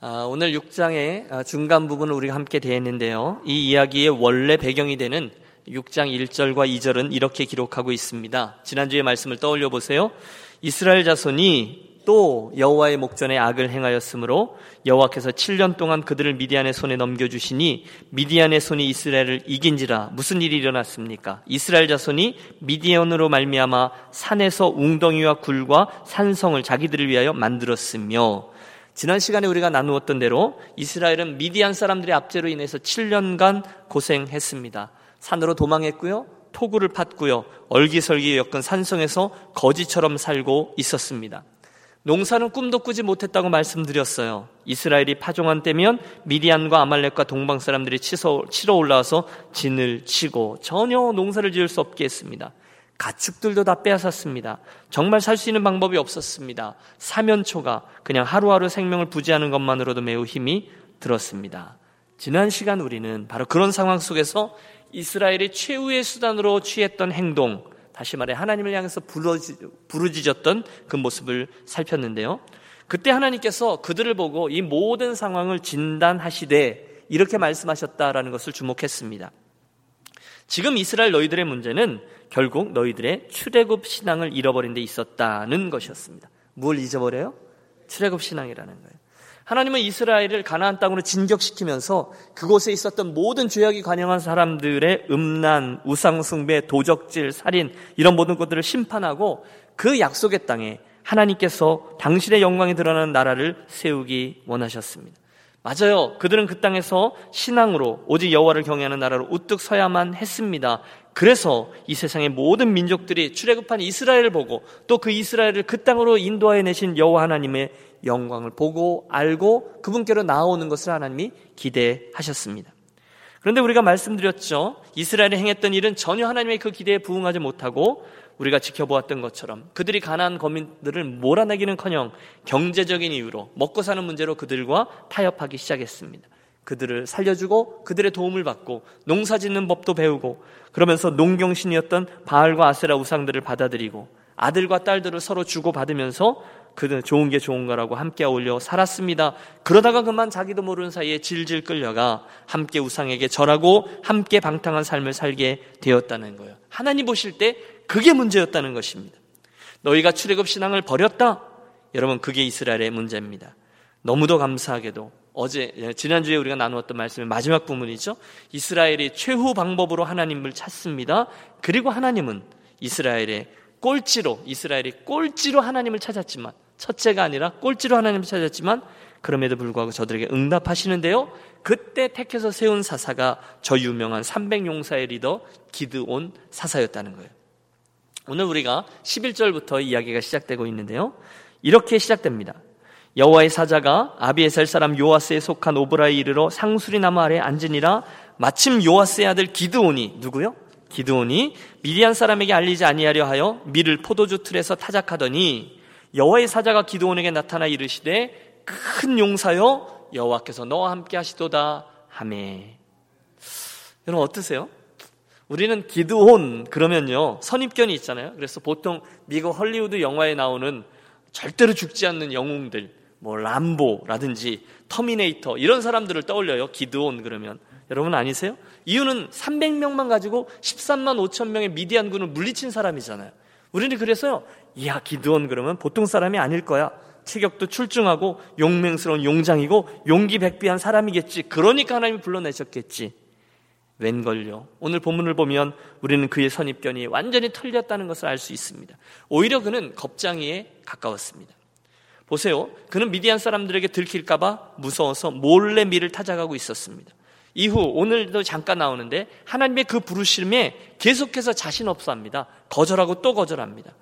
아, 오늘 6장의 아, 중간 부분을 우리가 함께 대했는데요. 이 이야기의 원래 배경이 되는 6장 1절과 2절은 이렇게 기록하고 있습니다. 지난주의 말씀을 떠올려 보세요. 이스라엘 자손이 또 여호와의 목전에 악을 행하였으므로 여호와께서 7년 동안 그들을 미디안의 손에 넘겨주시니 미디안의 손이 이스라엘을 이긴지라 무슨 일이 일어났습니까? 이스라엘 자손이 미디안으로 말미암아 산에서 웅덩이와 굴과 산성을 자기들을 위하여 만들었으며 지난 시간에 우리가 나누었던 대로 이스라엘은 미디안 사람들의 압제로 인해서 7년간 고생했습니다. 산으로 도망했고요. 토구를 팠고요. 얼기설기 엮은 산성에서 거지처럼 살고 있었습니다. 농사는 꿈도 꾸지 못했다고 말씀드렸어요. 이스라엘이 파종한 때면 미디안과 아말렉과 동방 사람들이 치러 올라와서 진을 치고 전혀 농사를 지을 수 없게 했습니다. 가축들도 다 빼앗았습니다. 정말 살 수 있는 방법이 없었습니다. 사면초가 그냥 하루하루 생명을 부지하는 것만으로도 매우 힘이 들었습니다. 지난 시간 우리는 바로 그런 상황 속에서 이스라엘이 최후의 수단으로 취했던 행동, 다시 말해 하나님을 향해서 부르짖었던 그 모습을 살폈는데요. 그때 하나님께서 그들을 보고 이 모든 상황을 진단하시되 이렇게 말씀하셨다라는 것을 주목했습니다. 지금 이스라엘 너희들의 문제는 결국 너희들의 출애굽 신앙을 잃어버린 데 있었다는 것이었습니다. 뭘 잊어버려요? 출애굽 신앙이라는 거예요. 하나님은 이스라엘을 가나안 땅으로 진격시키면서 그곳에 있었던 모든 죄악이 관영한 사람들의 음란, 우상 숭배, 도적질, 살인 이런 모든 것들을 심판하고 그 약속의 땅에 하나님께서 당신의 영광이 드러나는 나라를 세우기 원하셨습니다. 맞아요. 그들은 그 땅에서 신앙으로 오직 여호와를 경외하는 나라로 우뚝 서야만 했습니다. 그래서 이 세상의 모든 민족들이 출애굽한 이스라엘을 보고 또 그 이스라엘을 그 땅으로 인도하여 내신 여호와 하나님의 영광을 보고 알고 그분께로 나오는 것을 하나님이 기대하셨습니다. 그런데 우리가 말씀드렸죠. 이스라엘이 행했던 일은 전혀 하나님의 그 기대에 부응하지 못하고 우리가 지켜보았던 것처럼 그들이 가난안 거민들을 몰아내기는커녕 경제적인 이유로 먹고 사는 문제로 그들과 타협하기 시작했습니다. 그들을 살려주고 그들의 도움을 받고 농사 짓는 법도 배우고 그러면서 농경신이었던 바알과 아세라 우상들을 받아들이고 아들과 딸들을 서로 주고받으면서 그들 좋은 게 좋은 거라고 함께 어울려 살았습니다. 그러다가 그만 자기도 모르는 사이에 질질 끌려가 함께 우상에게 절하고 함께 방탕한 삶을 살게 되었다는 거예요. 하나님 보실 때 그게 문제였다는 것입니다. 너희가 출애굽 신앙을 버렸다. 여러분 그게 이스라엘의 문제입니다. 너무도 감사하게도 어제 예, 지난주에 우리가 나누었던 말씀의 마지막 부분이죠. 이스라엘이 최후 방법으로 하나님을 찾습니다. 그리고 하나님은 이스라엘의 꼴찌로 이스라엘이 꼴찌로 하나님을 찾았지만 첫째가 아니라 꼴찌로 하나님을 찾았지만 그럼에도 불구하고 저들에게 응답하시는데요. 그때 택해서 세운 사사가 저 유명한 300용사의 리더 기드온 사사였다는 거예요. 오늘 우리가 11절부터 이야기가 시작되고 있는데요. 이렇게 시작됩니다. 여호와의 사자가 아비에셀 사람 요아스에 속한 오브라에 이르러 상수리 나무 아래 앉으니라 마침 요아스의 아들 기드온이 누구요? 기드온이 미디안 사람에게 알리지 아니하려 하여 밀을 포도주 틀에서 타작하더니 여호와의 사자가 기도원에게 나타나 이르시되 큰 용사여 여호와께서 너와 함께 하시도다 하매 여러분 어떠세요? 우리는 기드온 그러면요 선입견이 있잖아요. 그래서 보통 미국 헐리우드 영화에 나오는 절대로 죽지 않는 영웅들 뭐 람보라든지 터미네이터 이런 사람들을 떠올려요. 기드온 그러면 여러분 아니세요? 이유는 300명만 가지고 13만 5천 명의 미디안 군을 물리친 사람이잖아요. 우리는 그래서요. 이 야 기드온 그러면 보통 사람이 아닐 거야. 체격도 출중하고 용맹스러운 용장이고 용기 백배한 사람이겠지. 그러니까 하나님이 불러내셨겠지. 웬걸요. 오늘 본문을 보면 우리는 그의 선입견이 완전히 틀렸다는 것을 알 수 있습니다. 오히려 그는 겁장이에 가까웠습니다. 보세요. 그는 미디안 사람들에게 들킬까봐 무서워서 몰래 밀을 타작하고 있었습니다. 이후 오늘도 잠깐 나오는데 하나님의 그 부르심에 계속해서 자신 없어 합니다. 거절하고 또 거절합니다.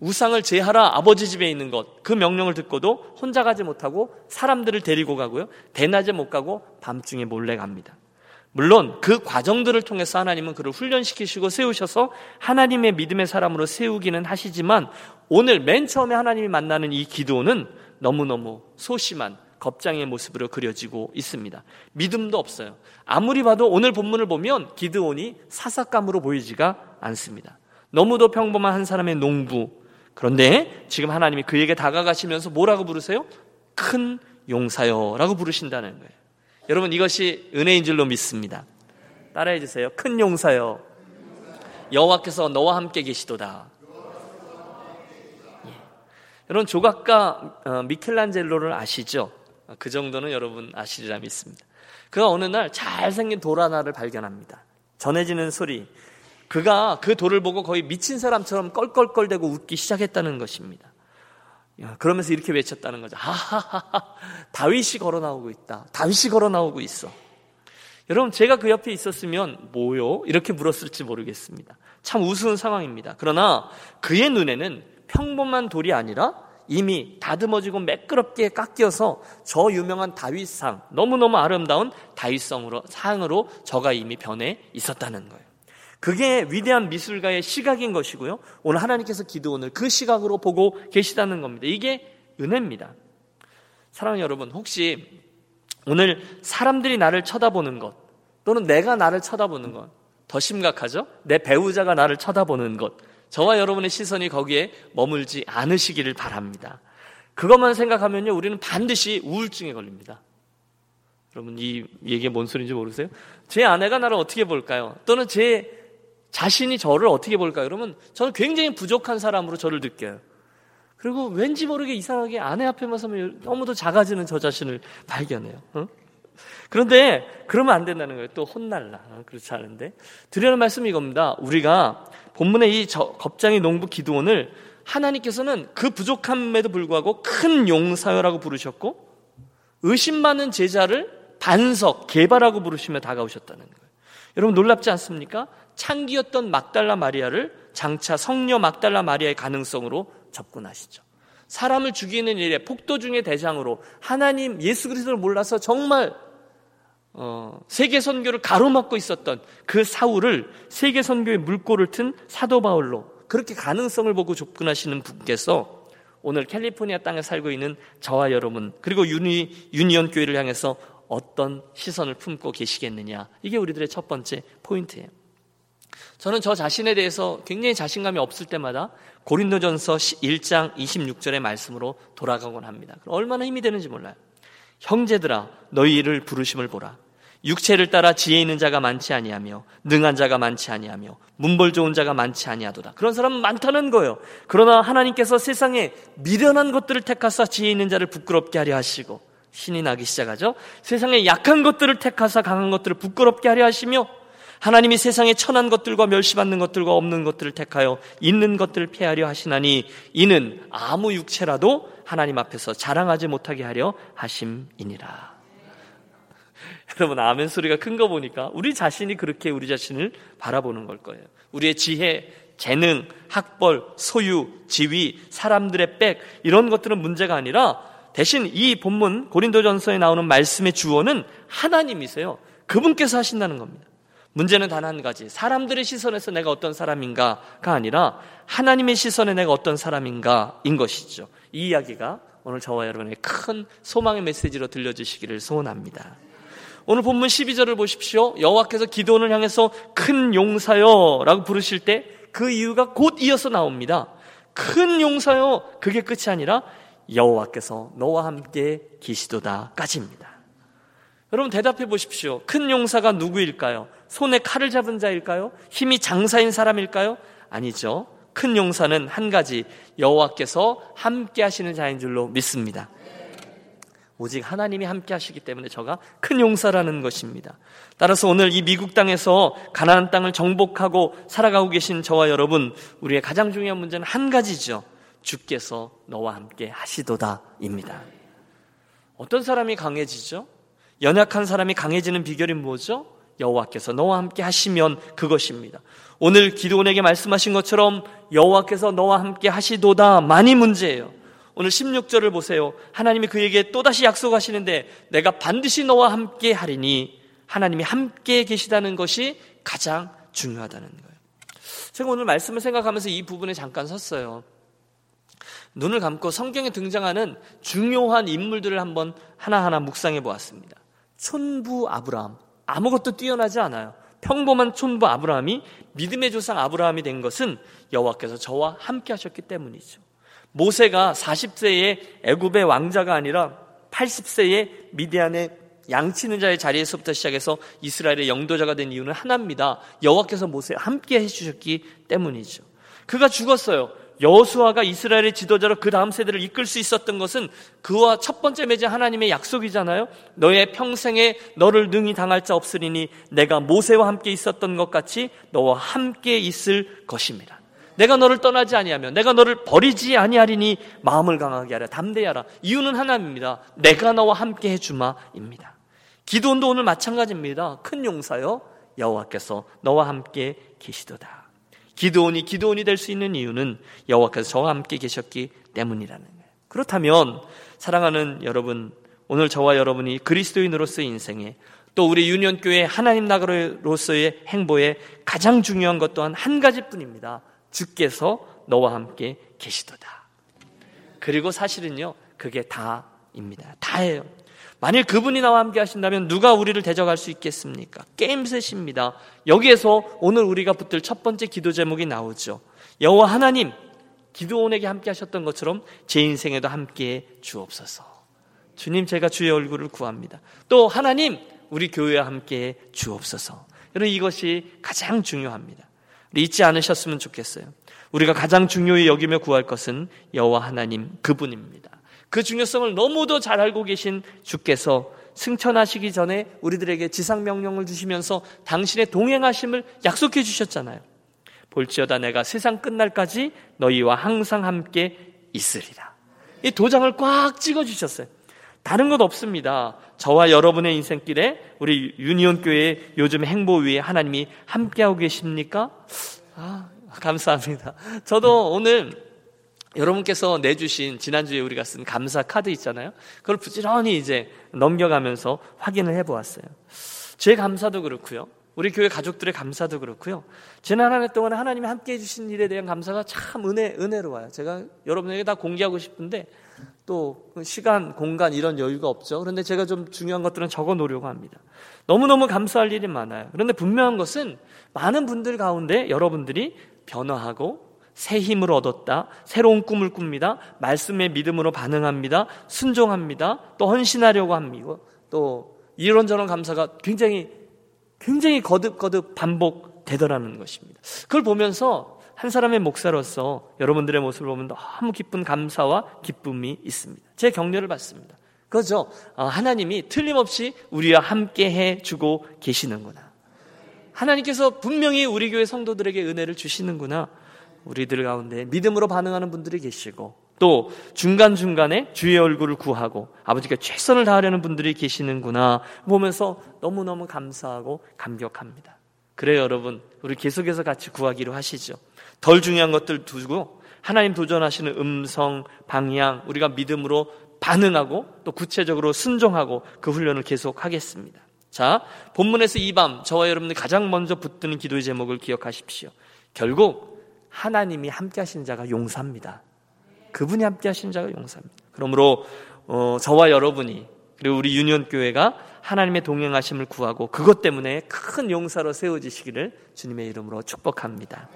우상을 제하라 아버지 집에 있는 것 그 명령을 듣고도 혼자 가지 못하고 사람들을 데리고 가고요. 대낮에 못 가고 밤중에 몰래 갑니다. 물론 그 과정들을 통해서 하나님은 그를 훈련시키시고 세우셔서 하나님의 믿음의 사람으로 세우기는 하시지만 오늘 맨 처음에 하나님이 만나는 이 기도는 너무너무 소심한 겁장의 모습으로 그려지고 있습니다. 믿음도 없어요. 아무리 봐도 오늘 본문을 보면 기드온이 사사감으로 보이지가 않습니다. 너무도 평범한 한 사람의 농부. 그런데 지금 하나님이 그에게 다가가시면서 뭐라고 부르세요? 큰 용사여라고 부르신다는 거예요. 여러분 이것이 은혜인 줄로 믿습니다. 따라해 주세요. 큰 용사여. 여호와께서 너와 함께 계시도다. 예. 여러분 조각가 어, 미켈란젤로를 아시죠? 그 정도는 여러분 아시리라 믿습니다. 그가 어느 날 잘생긴 돌 하나를 발견합니다. 전해지는 소리. 그가 그 돌을 보고 거의 미친 사람처럼 껄껄껄대고 웃기 시작했다는 것입니다. 야, 그러면서 이렇게 외쳤다는 거죠. 하하하하. 다윗이 걸어 나오고 있다. 다윗이 걸어 나오고 있어. 여러분, 제가 그 옆에 있었으면 뭐요? 이렇게 물었을지 모르겠습니다. 참 우스운 상황입니다. 그러나 그의 눈에는 평범한 돌이 아니라 이미 다듬어지고 매끄럽게 깎여서 저 유명한 다윗상, 너무너무 아름다운 다윗성으로, 상으로 저가 이미 변해 있었다는 거예요. 그게 위대한 미술가의 시각인 것이고요. 오늘 하나님께서 기도원을 그 시각으로 보고 계시다는 겁니다. 이게 은혜입니다. 사랑하는 여러분, 혹시 오늘 사람들이 나를 쳐다보는 것, 또는 내가 나를 쳐다보는 것, 더 심각하죠? 내 배우자가 나를 쳐다보는 것, 저와 여러분의 시선이 거기에 머물지 않으시기를 바랍니다. 그것만 생각하면요, 우리는 반드시 우울증에 걸립니다. 여러분, 이 얘기가 뭔 소리인지 모르세요? 제 아내가 나를 어떻게 볼까요? 또는 제 자신이 저를 어떻게 볼까요? 그러면 저는 굉장히 부족한 사람으로 저를 느껴요. 그리고 왠지 모르게 이상하게 아내 앞에만 서면 너무도 작아지는 저 자신을 발견해요. 어? 그런데 그러면 안 된다는 거예요. 또 혼날라. 어, 그렇지 않은데. 드리는 말씀이 이겁니다. 우리가 본문의 이 겁장의 농부 기도원을 하나님께서는 그 부족함에도 불구하고 큰 용사여라고 부르셨고 의심 많은 제자를 반석, 개발하고 부르시며 다가오셨다는 거예요. 여러분 놀랍지 않습니까? 창기였던 막달라 마리아를 장차 성녀 막달라 마리아의 가능성으로 접근하시죠. 사람을 죽이는 일에 폭도 중의 대장으로 하나님 예수 그리스도를 몰라서 정말 어, 세계 선교를 가로막고 있었던 그 사울을 세계 선교의 물꼬를 튼 사도 바울로 그렇게 가능성을 보고 접근하시는 분께서 오늘 캘리포니아 땅에 살고 있는 저와 여러분 그리고 유니 유니언 교회를 향해서 어떤 시선을 품고 계시겠느냐 이게 우리들의 첫 번째 포인트예요. 저는 저 자신에 대해서 굉장히 자신감이 없을 때마다 고린도전서 1장 26절의 말씀으로 돌아가곤 합니다. 얼마나 힘이 되는지 몰라요. 형제들아 너희를 부르심을 보라. 육체를 따라 지혜 있는 자가 많지 아니하며 능한 자가 많지 아니하며 문벌 좋은 자가 많지 아니하도다. 그런 사람은 많다는 거예요. 그러나 하나님께서 세상에 미련한 것들을 택하사 지혜 있는 자를 부끄럽게 하려 하시고 신이 나기 시작하죠. 세상에 약한 것들을 택하사 강한 것들을 부끄럽게 하려 하시며 하나님이 세상에 천한 것들과 멸시받는 것들과 없는 것들을 택하여 있는 것들을 폐하려 하시나니 이는 아무 육체라도 하나님 앞에서 자랑하지 못하게 하려 하심이니라. 여러분 아멘 소리가 큰 거 보니까 우리 자신이 그렇게 우리 자신을 바라보는 걸 거예요. 우리의 지혜, 재능, 학벌, 소유, 지위, 사람들의 백 이런 것들은 문제가 아니라 대신 이 본문 고린도전서에 나오는 말씀의 주어는 하나님이세요. 그분께서 하신다는 겁니다. 문제는 단 한 가지. 사람들의 시선에서 내가 어떤 사람인가가 아니라 하나님의 시선에 내가 어떤 사람인가인 것이죠. 이 이야기가 오늘 저와 여러분의 큰 소망의 메시지로 들려주시기를 소원합니다. 오늘 본문 12절을 보십시오. 여호와께서 기도원을 향해서 큰 용사여라고 부르실 때 그 이유가 곧 이어서 나옵니다. 큰 용사여 그게 끝이 아니라 여호와께서 너와 함께 계시도다까지입니다. 여러분 대답해 보십시오. 큰 용사가 누구일까요? 손에 칼을 잡은 자일까요? 힘이 장사인 사람일까요? 아니죠. 큰 용사는 한 가지 여호와께서 함께 하시는 자인 줄로 믿습니다. 오직 하나님이 함께 하시기 때문에 저가 큰 용사라는 것입니다. 따라서 오늘 이 미국 땅에서 가나안 땅을 정복하고 살아가고 계신 저와 여러분, 우리의 가장 중요한 문제는 한 가지죠. 주께서 너와 함께 하시도다입니다. 어떤 사람이 강해지죠? 연약한 사람이 강해지는 비결이 뭐죠? 여호와께서 너와 함께 하시면 그것입니다. 오늘 기도원에게 말씀하신 것처럼 여호와께서 너와 함께 하시도다 많이 문제예요. 오늘 16절을 보세요. 하나님이 그에게 또다시 약속하시는데 내가 반드시 너와 함께 하리니 하나님이 함께 계시다는 것이 가장 중요하다는 거예요. 제가 오늘 말씀을 생각하면서 이 부분에 잠깐 섰어요. 눈을 감고 성경에 등장하는 중요한 인물들을 한번 하나하나 묵상해 보았습니다. 촌부 아브라함. 아무것도 뛰어나지 않아요. 평범한 촌부 아브라함이 믿음의 조상 아브라함이 된 것은 여호와께서 저와 함께 하셨기 때문이죠. 모세가 40세에 애굽의 왕자가 아니라 80세에 미디안의 양치는 자의 자리에서부터 시작해서 이스라엘의 영도자가 된 이유는 하나입니다. 여호와께서 모세와 함께 해주셨기 때문이죠. 그가 죽었어요. 여수아가 이스라엘의 지도자로 그 다음 세대를 이끌 수 있었던 것은 그와 첫 번째 맺은 하나님의 약속이잖아요. 너의 평생에 너를 능히 당할 자 없으리니 내가 모세와 함께 있었던 것 같이 너와 함께 있을 것입니다. 내가 너를 떠나지 아니하며 내가 너를 버리지 아니하리니 마음을 강하게 하라 담대하라. 이유는 하나입니다. 내가 너와 함께 해 주마입니다. 기도원도 오늘 마찬가지입니다. 큰 용사요 여호와께서 너와 함께 계시도다. 기도원이 기도원이 될 수 있는 이유는 여호와께서 저와 함께 계셨기 때문이라는 거예요. 그렇다면 사랑하는 여러분, 오늘 저와 여러분이 그리스도인으로서의 인생에 또 우리 유년교회 하나님 나라로서의 행보에 가장 중요한 것 또한 한 가지뿐입니다. 주께서 너와 함께 계시도다. 그리고 사실은요, 그게 다입니다. 다예요. 만일 그분이 나와 함께 하신다면 누가 우리를 대적할 수 있겠습니까? 게임셋입니다. 여기에서 오늘 우리가 붙들 첫 번째 기도 제목이 나오죠. 여호와 하나님, 기도원에게 함께 하셨던 것처럼 제 인생에도 함께 주옵소서. 주님, 제가 주의 얼굴을 구합니다. 또 하나님, 우리 교회와 함께 주옵소서. 여러분 이것이 가장 중요합니다. 잊지 않으셨으면 좋겠어요. 우리가 가장 중요히 여기며 구할 것은 여호와 하나님 그분입니다. 그 중요성을 너무도 잘 알고 계신 주께서 승천하시기 전에 우리들에게 지상명령을 주시면서 당신의 동행하심을 약속해 주셨잖아요. 볼지어다 내가 세상 끝날까지 너희와 항상 함께 있으리라. 이 도장을 꽉 찍어 주셨어요. 다른 것 없습니다. 저와 여러분의 인생길에 우리 유니온 교회 요즘 행보 위에 하나님이 함께하고 계십니까? 아, 감사합니다. 저도 오늘 여러분께서 내주신 지난주에 우리가 쓴 감사 카드 있잖아요. 그걸 부지런히 이제 넘겨가면서 확인을 해보았어요. 제 감사도 그렇고요. 우리 교회 가족들의 감사도 그렇고요. 지난 한 해 동안 하나님이 함께 해주신 일에 대한 감사가 참 은혜, 은혜로워요. 제가 여러분에게 다 공개하고 싶은데 또 시간, 공간 이런 여유가 없죠. 그런데 제가 좀 중요한 것들은 적어 놓으려고 합니다. 너무너무 감사할 일이 많아요. 그런데 분명한 것은 많은 분들 가운데 여러분들이 변화하고 새 힘을 얻었다. 새로운 꿈을 꿉니다. 말씀의 믿음으로 반응합니다. 순종합니다. 또 헌신하려고 합니다. 또 이런저런 감사가 굉장히 굉장히 거듭거듭 반복되더라는 것입니다. 그걸 보면서 한 사람의 목사로서 여러분들의 모습을 보면 너무 기쁜 감사와 기쁨이 있습니다. 제 격려를 받습니다. 그죠? 어, 하나님이 틀림없이 우리와 함께 해주고 계시는구나. 하나님께서 분명히 우리 교회 성도들에게 은혜를 주시는구나. 우리들 가운데 믿음으로 반응하는 분들이 계시고 또 중간중간에 주의 얼굴을 구하고 아버지께 최선을 다하려는 분들이 계시는구나 보면서 너무너무 감사하고 감격합니다. 그래요, 여러분. 우리 계속해서 같이 구하기로 하시죠. 덜 중요한 것들 두고 하나님 도전하시는 음성, 방향, 우리가 믿음으로 반응하고 또 구체적으로 순종하고 그 훈련을 계속 하겠습니다. 자, 본문에서 이 밤 저와 여러분들 가장 먼저 붙드는 기도의 제목을 기억하십시오. 결국 하나님이 함께 하신 자가 용사입니다. 그분이 함께 하신 자가 용사입니다. 그러므로 어, 저와 여러분이 그리고 우리 유니온 교회가 하나님의 동행하심을 구하고 그것 때문에 큰 용사로 세워지시기를 주님의 이름으로 축복합니다.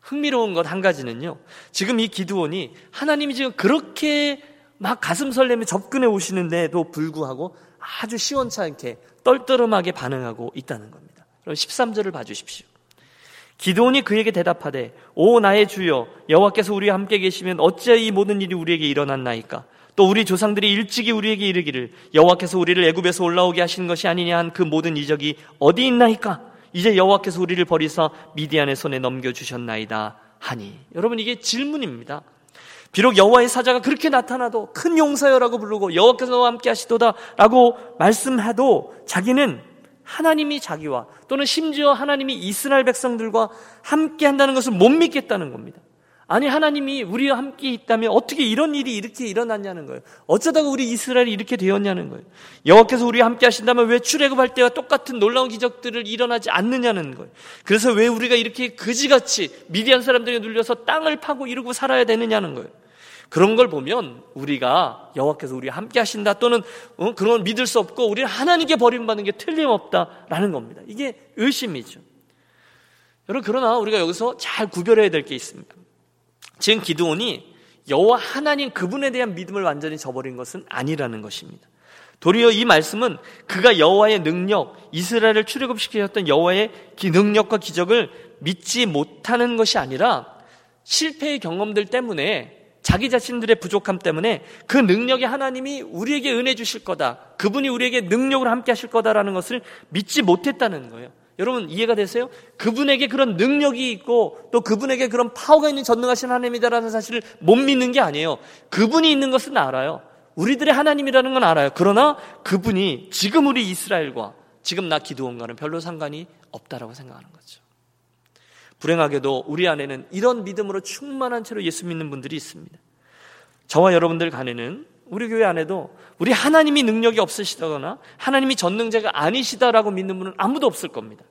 흥미로운 것 한 가지는요. 지금 이 기도원이 하나님이 지금 그렇게 막 가슴 설레며 접근해 오시는데도 불구하고 아주 시원찮게 떨떠름하게 반응하고 있다는 겁니다. 그럼 13절을 봐주십시오. 기도원이 그에게 대답하되 오 나의 주여 여호와께서 우리와 함께 계시면 어찌 이 모든 일이 우리에게 일어났나이까? 또 우리 조상들이 일찍이 우리에게 이르기를 여호와께서 우리를 애굽에서 올라오게 하신 것이 아니냐 한 그 모든 이적이 어디 있나이까? 이제 여호와께서 우리를 버리사 미디안의 손에 넘겨 주셨나이다 하니. 여러분 이게 질문입니다. 비록 여호와의 사자가 그렇게 나타나도 큰 용사여라고 부르고 여호와께서 너와 함께 하시도다라고 말씀해도 자기는 하나님이 자기와 또는 심지어 하나님이 이스라엘 백성들과 함께 한다는 것을 못 믿겠다는 겁니다. 아니 하나님이 우리와 함께 있다면 어떻게 이런 일이 이렇게 일어났냐는 거예요. 어쩌다가 우리 이스라엘이 이렇게 되었냐는 거예요. 여호와께서 우리와 함께 하신다면 왜 출애굽할 때와 똑같은 놀라운 기적들을 일어나지 않느냐는 거예요. 그래서 왜 우리가 이렇게 그지같이 미디안 사람들에 눌려서 땅을 파고 이러고 살아야 되느냐는 거예요. 그런 걸 보면 우리가 여호와께서 우리와 함께 하신다 또는 어, 그런 믿을 수 없고 우리는 하나님께 버림받는 게 틀림없다라는 겁니다. 이게 의심이죠. 여러분 그러나 우리가 여기서 잘 구별해야 될 게 있습니다. 지금 기드온이 여호와 하나님 그분에 대한 믿음을 완전히 저버린 것은 아니라는 것입니다. 도리어 이 말씀은 그가 여호와의 능력, 이스라엘을 출애굽시키셨던 여호와의 능력과 기적을 믿지 못하는 것이 아니라 실패의 경험들 때문에 자기 자신들의 부족함 때문에 그 능력이 하나님이 우리에게 은혜 주실 거다. 그분이 우리에게 능력을 함께 하실 거다라는 것을 믿지 못했다는 거예요. 여러분 이해가 되세요? 그분에게 그런 능력이 있고 또 그분에게 그런 파워가 있는 전능하신 하나님이다라는 사실을 못 믿는 게 아니에요. 그분이 있는 것은 알아요. 우리들의 하나님이라는 건 알아요. 그러나 그분이 지금 우리 이스라엘과 지금 나 기도원과는 별로 상관이 없다라고 생각하는 거죠. 불행하게도 우리 안에는 이런 믿음으로 충만한 채로 예수 믿는 분들이 있습니다. 저와 여러분들 간에는 우리 교회 안에도 우리 하나님이 능력이 없으시다거나 하나님이 전능자가 아니시다라고 믿는 분은 아무도 없을 겁니다.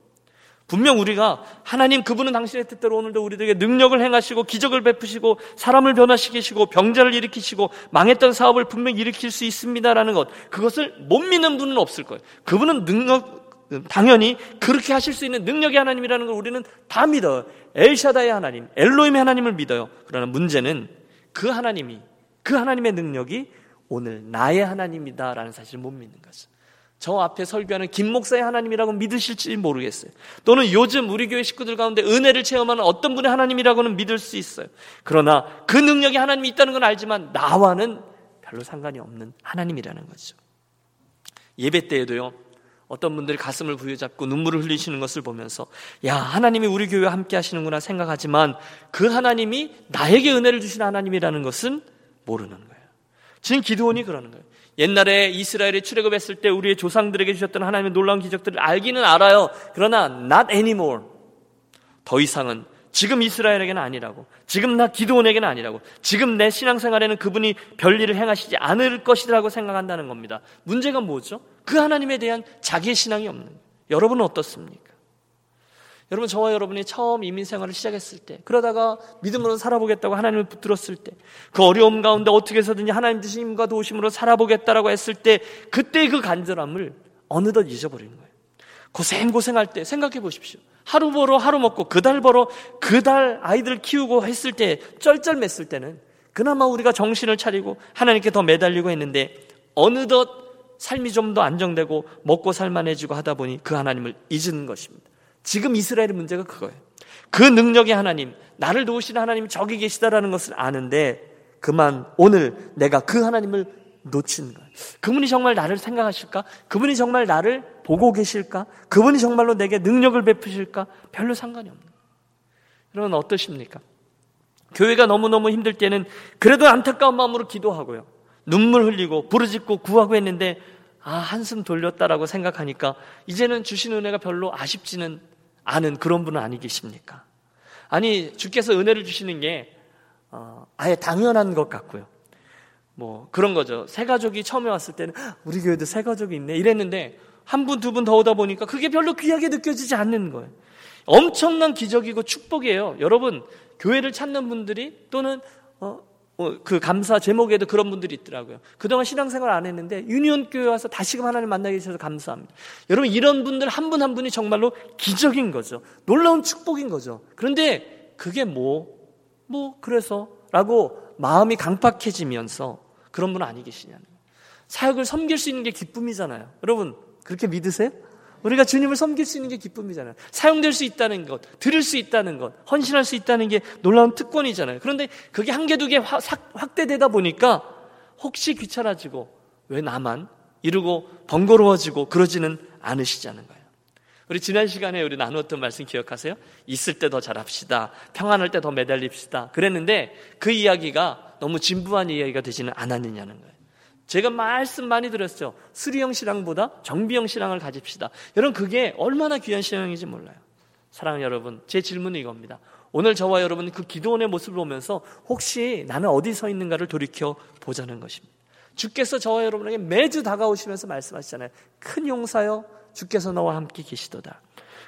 분명 우리가 하나님 그분은 당신의 뜻대로 오늘도 우리들에게 능력을 행하시고 기적을 베푸시고 사람을 변화시키시고 병자를 일으키시고 망했던 사업을 분명 일으킬 수 있습니다라는 것 그것을 못 믿는 분은 없을 거예요. 그분은 능력 당연히 그렇게 하실 수 있는 능력의 하나님이라는 걸 우리는 다 믿어요. 엘샤다의 하나님, 엘로임의 하나님을 믿어요. 그러나 문제는 그 하나님이, 그 하나님의 능력이 오늘 나의 하나님이다라는 사실을 못 믿는 거죠. 저 앞에 설교하는 김 목사의 하나님이라고 믿으실지 모르겠어요. 또는 요즘 우리 교회 식구들 가운데 은혜를 체험하는 어떤 분의 하나님이라고는 믿을 수 있어요. 그러나 그 능력이 하나님이 있다는 건 알지만 나와는 별로 상관이 없는 하나님이라는 거죠. 예배 때에도요. 어떤 분들이 가슴을 부여잡고 눈물을 흘리시는 것을 보면서 야 하나님이 우리 교회와 함께 하시는구나 생각하지만 그 하나님이 나에게 은혜를 주신 하나님이라는 것은 모르는 거예요. 지금 기도원이 그러는 거예요. 옛날에 이스라엘이 출애굽했을 때 우리의 조상들에게 주셨던 하나님의 놀라운 기적들을 알기는 알아요. 그러나 not anymore. 더 이상은 지금 이스라엘에게는 아니라고. 지금 나 기도원에게는 아니라고. 지금 내 신앙생활에는 그분이 별일을 행하시지 않을 것이라고 생각한다는 겁니다. 문제가 뭐죠? 그 하나님에 대한 자기의 신앙이 없는. 여러분은 어떻습니까? 여러분 저와 여러분이 처음 이민 생활을 시작했을 때 그러다가 믿음으로 살아보겠다고 하나님을 붙들었을 때 그 어려움 가운데 어떻게 해서든지 하나님 드심과 도우심으로 살아보겠다라고 했을 때 그때 그 간절함을 어느덧 잊어버리는 거예요. 고생 고생할 때 생각해 보십시오. 하루 벌어 하루 먹고 그 달 벌어 그 달 아이들 키우고 했을 때 쩔쩔맸을 때는 그나마 우리가 정신을 차리고 하나님께 더 매달리고 했는데 어느덧 삶이 좀 더 안정되고 먹고 살만해지고 하다 보니 그 하나님을 잊은 것입니다. 지금 이스라엘의 문제가 그거예요. 그 능력의 하나님, 나를 도우시는 하나님이 저기 계시다라는 것을 아는데 그만 오늘 내가 그 하나님을 놓친 거예요. 그분이 정말 나를 생각하실까? 그분이 정말 나를 보고 계실까? 그분이 정말로 내게 능력을 베푸실까? 별로 상관이 없는. 여러분 어떠십니까? 교회가 너무너무 힘들 때는 그래도 안타까운 마음으로 기도하고요. 눈물 흘리고 부르짖고 구하고 했는데 아 한숨 돌렸다라고 생각하니까 이제는 주신 은혜가 별로 아쉽지는 않은 그런 분은 아니 계십니까? 아니 주께서 은혜를 주시는 게 어, 아예 당연한 것 같고요. 뭐 그런 거죠. 새 가족이 처음에 왔을 때는 우리 교회도 새 가족이 있네 이랬는데 한 분, 두 분 더 오다 보니까 그게 별로 귀하게 느껴지지 않는 거예요. 엄청난 기적이고 축복이에요. 여러분, 교회를 찾는 분들이 또는 어, 어, 그 감사 제목에도 그런 분들이 있더라고요. 그동안 신앙생활 안 했는데 유니온 교회 와서 다시금 하나님 만나게 해주셔서 감사합니다. 여러분 이런 분들 한 분한 한 분이 정말로 기적인 거죠. 놀라운 축복인 거죠. 그런데 그게 뭐, 뭐 그래서라고 마음이 강팍해지면서 그런 분 아니 계시냐는. 사역을 섬길 수 있는 게 기쁨이잖아요. 여러분 그렇게 믿으세요? 우리가 주님을 섬길 수 있는 게 기쁨이잖아요. 사용될 수 있다는 것, 들을 수 있다는 것, 헌신할 수 있다는 게 놀라운 특권이잖아요. 그런데 그게 한 개, 두 개 확대되다 보니까 혹시 귀찮아지고 왜 나만 이러고 번거로워지고 그러지는 않으시자는 거예요. 우리 지난 시간에 우리 나누었던 말씀 기억하세요? 있을 때 더 잘합시다. 평안할 때 더 매달립시다. 그랬는데 그 이야기가 너무 진부한 이야기가 되지는 않았느냐는 거예요. 제가 말씀 많이 들었죠. 수리형 신앙보다 정비형 신앙을 가집시다. 여러분 그게 얼마나 귀한 신앙인지 몰라요. 사랑하는 여러분, 제 질문은 이겁니다. 오늘 저와 여러분 그 기도원의 모습을 보면서 혹시 나는 어디 서 있는가를 돌이켜 보자는 것입니다. 주께서 저와 여러분에게 매주 다가오시면서 말씀하시잖아요. 큰 용사여 주께서 너와 함께 계시도다.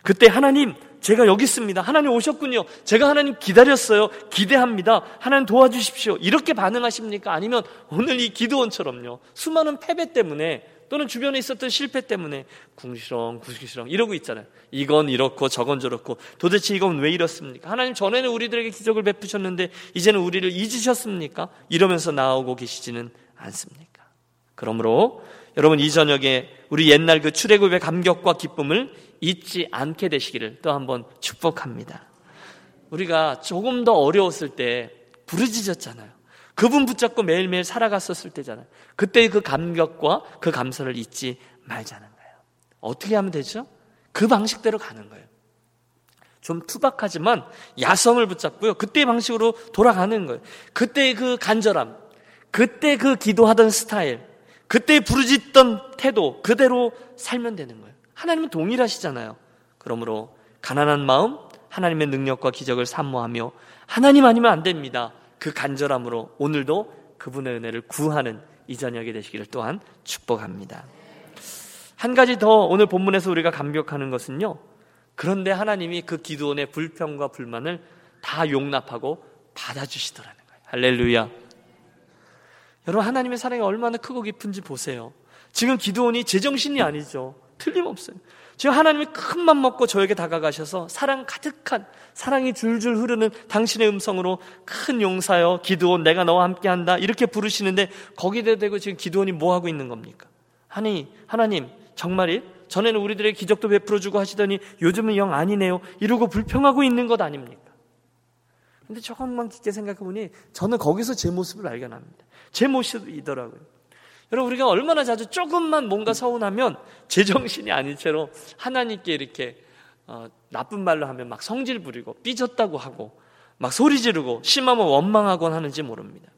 그때 하나님, 제가 여기 있습니다. 하나님 오셨군요. 제가 하나님 기다렸어요. 기대합니다. 하나님 도와주십시오. 이렇게 반응하십니까? 아니면 오늘 이 기도원처럼요. 수많은 패배 때문에 또는 주변에 있었던 실패 때문에 궁시렁 궁시렁 이러고 있잖아요. 이건 이렇고 저건 저렇고 도대체 이건 왜 이렇습니까? 하나님 전에는 우리들에게 기적을 베푸셨는데 이제는 우리를 잊으셨습니까? 이러면서 나오고 계시지는 않습니까? 그러므로 여러분 이 저녁에 우리 옛날 그 출애굽의 감격과 기쁨을 잊지 않게 되시기를 또 한번 축복합니다. 우리가 조금 더 어려웠을 때 부르짖었잖아요. 그분 붙잡고 매일매일 살아갔었을 때잖아요. 그때의 그 감격과 그 감사를 잊지 말자는 거예요. 어떻게 하면 되죠? 그 방식대로 가는 거예요. 좀 투박하지만 야성을 붙잡고요. 그때의 방식으로 돌아가는 거예요. 그때의 그 간절함, 그때 그 기도하던 스타일, 그때 부르짖던 태도 그대로 살면 되는 거예요. 하나님은 동일하시잖아요. 그러므로 가난한 마음, 하나님의 능력과 기적을 산모하며 하나님 아니면 안 됩니다. 그 간절함으로 오늘도 그분의 은혜를 구하는 이 저녁이 되시기를 또한 축복합니다. 한 가지 더 오늘 본문에서 우리가 감격하는 것은요. 그런데 하나님이 그 기도원의 불평과 불만을 다 용납하고 받아주시더라는 거예요. 할렐루야. 여러분 하나님의 사랑이 얼마나 크고 깊은지 보세요. 지금 기도원이 제정신이 아니죠. 틀림없어요. 지금 하나님이 큰 맘 먹고 저에게 다가가셔서 사랑 가득한 사랑이 줄줄 흐르는 당신의 음성으로 큰 용사여 기도원 내가 너와 함께 한다 이렇게 부르시는데 거기에 대고 지금 기도원이 뭐 하고 있는 겁니까? 아니 하나님 정말이 전에는 우리들의 기적도 베풀어 주고 하시더니 요즘은 영 아니네요 이러고 불평하고 있는 것 아닙니까? 근데 조금만 깊게 생각해 보니 저는 거기서 제 모습을 발견합니다. 제 모습이더라고요. 여러분 우리가 얼마나 자주 조금만 뭔가 서운하면 제정신이 아닌 채로 하나님께 이렇게 어, 나쁜 말로 하면 막 성질 부리고 삐졌다고 하고 막 소리 지르고 심하면 원망하곤 하는지 모릅니다.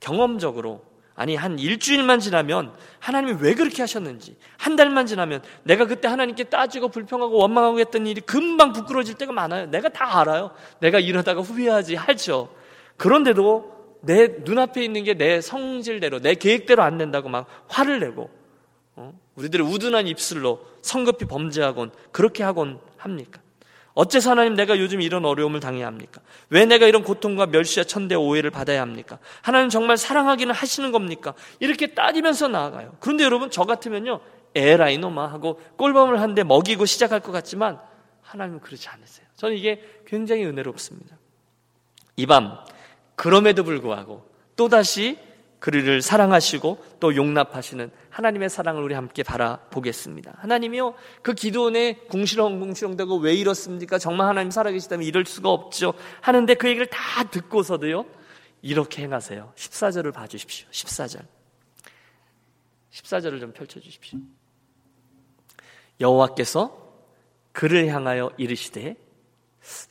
경험적으로 아니 한 일주일만 지나면 하나님이 왜 그렇게 하셨는지 한 달만 지나면 내가 그때 하나님께 따지고 불평하고 원망하고 했던 일이 금방 부끄러질 때가 많아요. 내가 다 알아요. 내가 이러다가 후회하지 하죠. 그런데도 내 눈앞에 있는 게 내 성질대로, 내 계획대로 안 된다고 막 화를 내고, 어? 우리들의 우둔한 입술로 성급히 범죄하곤, 그렇게 하곤 합니까? 어째서 하나님 내가 요즘 이런 어려움을 당해야 합니까? 왜 내가 이런 고통과 멸시와 천대 오해를 받아야 합니까? 하나님 정말 사랑하기는 하시는 겁니까? 이렇게 따지면서 나아가요. 그런데 여러분, 저 같으면요, 에라이 노마 하고 꼴밤을 한대 먹이고 시작할 것 같지만, 하나님은 그렇지 않으세요. 저는 이게 굉장히 은혜롭습니다. 이 밤 그럼에도 불구하고 또다시 그를 사랑하시고 또 용납하시는 하나님의 사랑을 우리 함께 바라보겠습니다. 하나님이요, 그 기도원에 궁시렁궁시렁대고 왜 이렇습니까? 정말 하나님 살아계시다면 이럴 수가 없죠. 하는데 그 얘기를 다 듣고서도요, 이렇게 행하세요. 14절을 봐주십시오. 14절. 14절을 좀 펼쳐주십시오. 여호와께서 그를 향하여 이르시되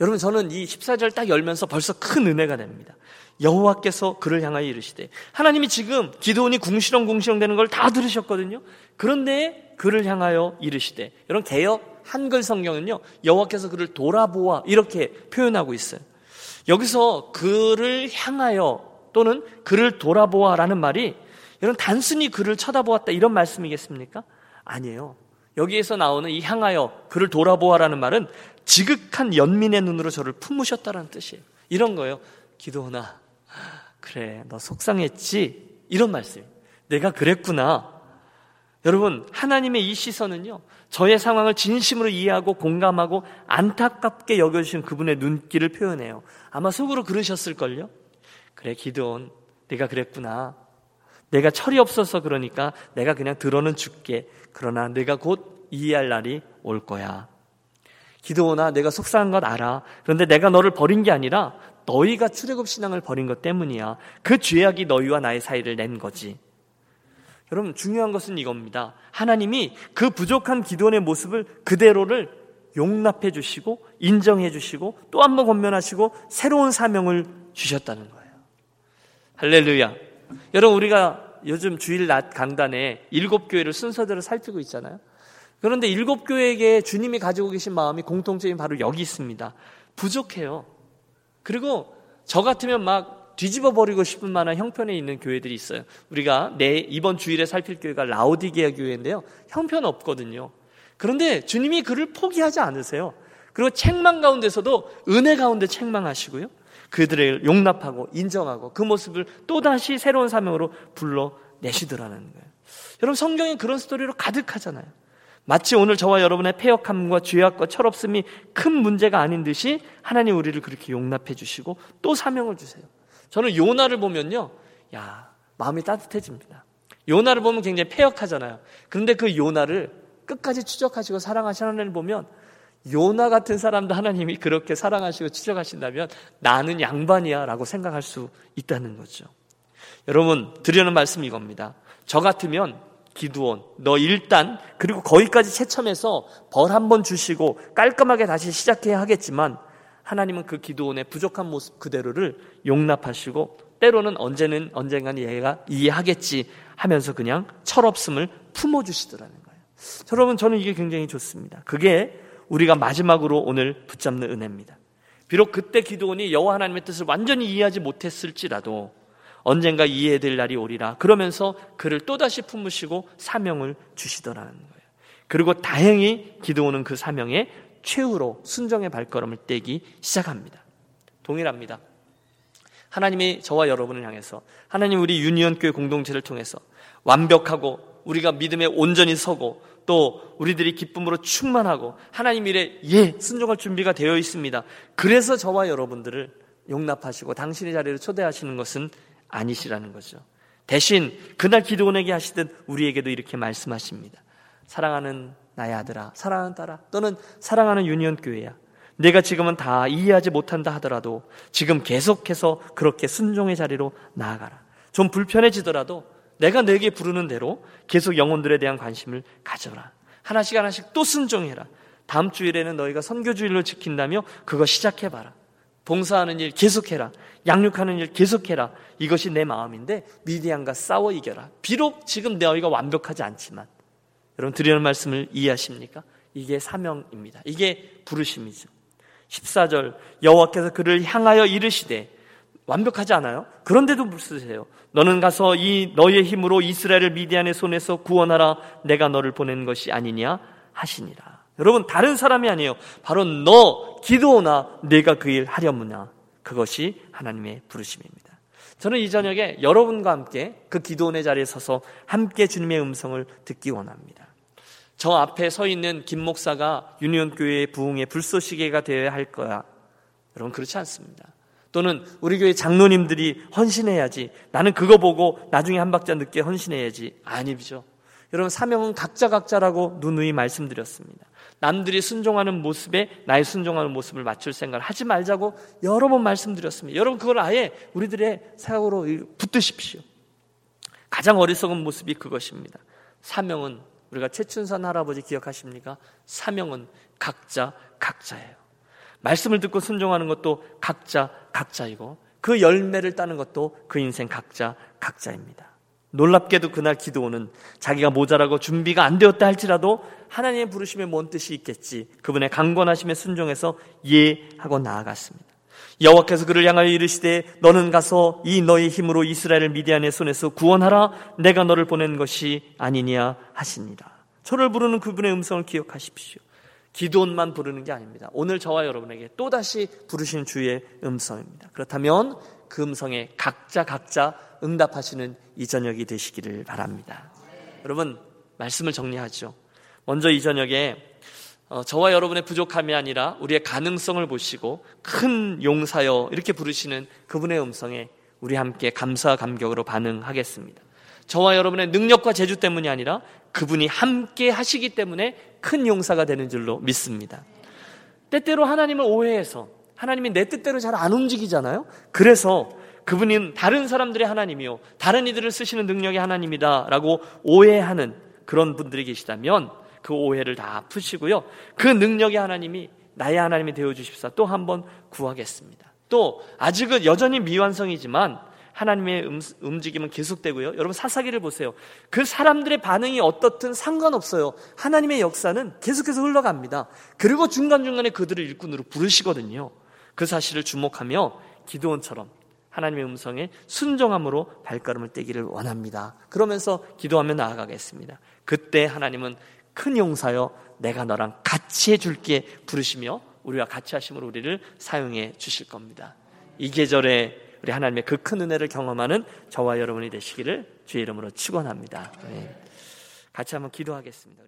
여러분 저는 이 14절 딱 열면서 벌써 큰 은혜가 됩니다. 여호와께서 그를 향하여 이르시되 하나님이 지금 기도원이 궁시렁 궁시렁 되는 걸 다 들으셨거든요. 그런데 그를 향하여 이르시되 여러분 개혁 한글 성경은요. 여호와께서 그를 돌아보아 이렇게 표현하고 있어요. 여기서 그를 향하여 또는 그를 돌아보아라는 말이 여러분 단순히 그를 쳐다보았다 이런 말씀이겠습니까? 아니에요. 여기에서 나오는 이 향하여 그를 돌아보아라는 말은 지극한 연민의 눈으로 저를 품으셨다는 뜻이에요. 이런 거예요. 기도나 그래 너 속상했지 이런 말씀. 내가 그랬구나. 여러분 하나님의 이 시선은요 저의 상황을 진심으로 이해하고 공감하고 안타깝게 여겨주신 그분의 눈길을 표현해요. 아마 속으로 그러셨을걸요. 그래 기도원 내가 그랬구나. 내가 철이 없어서 그러니까 내가 그냥 들어는 죽게. 그러나 내가 곧 이해할 날이 올 거야. 기도나 내가 속상한 것 알아. 그런데 내가 너를 버린 게 아니라 너희가 출애굽 신앙을 버린 것 때문이야. 그 죄악이 너희와 나의 사이를 낸 거지. 여러분 중요한 것은 이겁니다. 하나님이 그 부족한 기도원의 모습을 그대로를 용납해 주시고 인정해 주시고 또 한 번 권면하시고 새로운 사명을 주셨다는 거예요. 할렐루야. 여러분 우리가 요즘 주일 낮 강단에 일곱 교회를 순서대로 살피고 있잖아요. 그런데 일곱 교회에게 주님이 가지고 계신 마음이 공통점이 바로 여기 있습니다. 부족해요. 그리고 저 같으면 막 뒤집어 버리고 싶은 만한 형편에 있는 교회들이 있어요. 우리가 내 이번 주일에 살필 교회가 라우디게아 교회인데요. 형편 없거든요. 그런데 주님이 그를 포기하지 않으세요. 그리고 책망 가운데서도 은혜 가운데 책망하시고요. 그들을 용납하고 인정하고 그 모습을 또다시 새로운 사명으로 불러 내시더라는 거예요. 여러분 성경에 그런 스토리로 가득하잖아요. 마치 오늘 저와 여러분의 폐역함과 죄악과 철없음이 큰 문제가 아닌 듯이 하나님 우리를 그렇게 용납해 주시고 또 사명을 주세요. 저는 요나를 보면요. 야, 마음이 따뜻해집니다. 요나를 보면 굉장히 폐역하잖아요. 그런데 그 요나를 끝까지 추적하시고 사랑하시는 하나님을 보면 요나 같은 사람도 하나님이 그렇게 사랑하시고 추적하신다면 나는 양반이야 라고 생각할 수 있다는 거죠. 여러분, 드리는 말씀이 이겁니다. 저 같으면 기두온, 너 일단 그리고 거기까지 채점해서 벌 한 번 주시고 깔끔하게 다시 시작해야 하겠지만 하나님은 그 기도원의 부족한 모습 그대로를 용납하시고 때로는 언제는 언젠가는 얘가 이해하겠지 하면서 그냥 철없음을 품어주시더라는 거예요. 여러분 저는 이게 굉장히 좋습니다. 그게 우리가 마지막으로 오늘 붙잡는 은혜입니다. 비록 그때 기도원이 여호와 하나님의 뜻을 완전히 이해하지 못했을지라도 언젠가 이해될 날이 오리라. 그러면서 그를 또다시 품으시고 사명을 주시더라는 거예요. 그리고 다행히 기도오는 그 사명에 최후로 순정의 발걸음을 떼기 시작합니다. 동일합니다. 하나님이 저와 여러분을 향해서 하나님 우리 유니언 교회 공동체를 통해서 완벽하고 우리가 믿음에 온전히 서고 또 우리들이 기쁨으로 충만하고 하나님 일에 예 순종할 준비가 되어 있습니다. 그래서 저와 여러분들을 용납하시고 당신의 자리를 초대하시는 것은 아니시라는 거죠. 대신 그날 기도원에게 하시듯 우리에게도 이렇게 말씀하십니다. 사랑하는 나의 아들아, 사랑하는 딸아, 또는 사랑하는 유니온 교회야. 내가 지금은 다 이해하지 못한다 하더라도 지금 계속해서 그렇게 순종의 자리로 나아가라. 좀 불편해지더라도 내가 내게 부르는 대로 계속 영혼들에 대한 관심을 가져라. 하나씩 하나씩 또 순종해라. 다음 주일에는 너희가 선교주일로 지킨다며 그거 시작해봐라. 봉사하는 일 계속해라. 양육하는 일 계속해라. 이것이 내 마음인데 미디안과 싸워 이겨라. 비록 지금 너희가 완벽하지 않지만 여러분 드리는 말씀을 이해하십니까? 이게 사명입니다. 이게 부르심이죠. 14절 여호와께서 그를 향하여 이르시되 완벽하지 않아요? 그런데도 물쓰세요. 너는 가서 이 너의 힘으로 이스라엘을 미디안의 손에서 구원하라. 내가 너를 보낸 것이 아니냐 하시니라. 여러분 다른 사람이 아니에요. 바로 너 기도나 내가 그 일 하려무나 그것이 하나님의 부르심입니다. 저는 이 저녁에 여러분과 함께 그 기도원의 자리에 서서 함께 주님의 음성을 듣기 원합니다. 저 앞에 서 있는 김 목사가 유니온 교회의 부흥의 불쏘시개가 되어야 할 거야. 여러분 그렇지 않습니다. 또는 우리 교회 장로님들이 헌신해야지. 나는 그거 보고 나중에 한 박자 늦게 헌신해야지. 아니죠. 여러분 사명은 각자 각자라고 누누이 말씀드렸습니다. 남들이 순종하는 모습에 나의 순종하는 모습을 맞출 생각을 하지 말자고 여러 번 말씀드렸습니다. 여러분 그걸 아예 우리들의 생각으로 붙드십시오. 가장 어리석은 모습이 그것입니다. 사명은 우리가 최춘선 할아버지 기억하십니까? 사명은 각자 각자예요. 말씀을 듣고 순종하는 것도 각자 각자이고 그 열매를 따는 것도 그 인생 각자 각자입니다. 놀랍게도 그날 기도원은 자기가 모자라고 준비가 안 되었다 할지라도 하나님의 부르심에 뭔 뜻이 있겠지. 그분의 강권하심에 순종해서 예 하고 나아갔습니다. 여호와께서 그를 향하여 이르시되 너는 가서 이 너의 힘으로 이스라엘을 미디안의 손에서 구원하라 내가 너를 보낸 것이 아니냐 하십니다. 저를 부르는 그분의 음성을 기억하십시오. 기도원만 부르는 게 아닙니다. 오늘 저와 여러분에게 또다시 부르신 주의 음성입니다. 그렇다면 그 음성에 각자 각자 응답하시는 이 저녁이 되시기를 바랍니다. 여러분, 말씀을 정리하죠. 먼저 이 저녁에 어, 저와 여러분의 부족함이 아니라 우리의 가능성을 보시고 큰 용사여 이렇게 부르시는 그분의 음성에 우리 함께 감사 감격으로 반응하겠습니다. 저와 여러분의 능력과 재주 때문이 아니라 그분이 함께 하시기 때문에 큰 용사가 되는 줄로 믿습니다. 때때로 하나님을 오해해서 하나님이 내 뜻대로 잘 안 움직이잖아요. 그래서 그분은 다른 사람들의 하나님이요. 다른 이들을 쓰시는 능력의 하나님이다라고 오해하는 그런 분들이 계시다면 그 오해를 다 푸시고요. 그 능력의 하나님이 나의 하나님이 되어 주십사 또 한 번 구하겠습니다. 또 아직은 여전히 미완성이지만 하나님의 음, 움직임은 계속되고요. 여러분 사사기를 보세요. 그 사람들의 반응이 어떻든 상관없어요. 하나님의 역사는 계속해서 흘러갑니다. 그리고 중간중간에 그들을 일꾼으로 부르시거든요. 그 사실을 주목하며 기도원처럼 하나님의 음성에 순종함으로 발걸음을 떼기를 원합니다. 그러면서 기도하며 나아가겠습니다. 그때 하나님은 큰 용사여 내가 너랑 같이 해줄게 부르시며 우리와 같이 하심으로 우리를 사용해 주실 겁니다. 이 계절에 우리 하나님의 그 큰 은혜를 경험하는 저와 여러분이 되시기를 주의 이름으로 축원합니다. 네. 같이 한번 기도하겠습니다.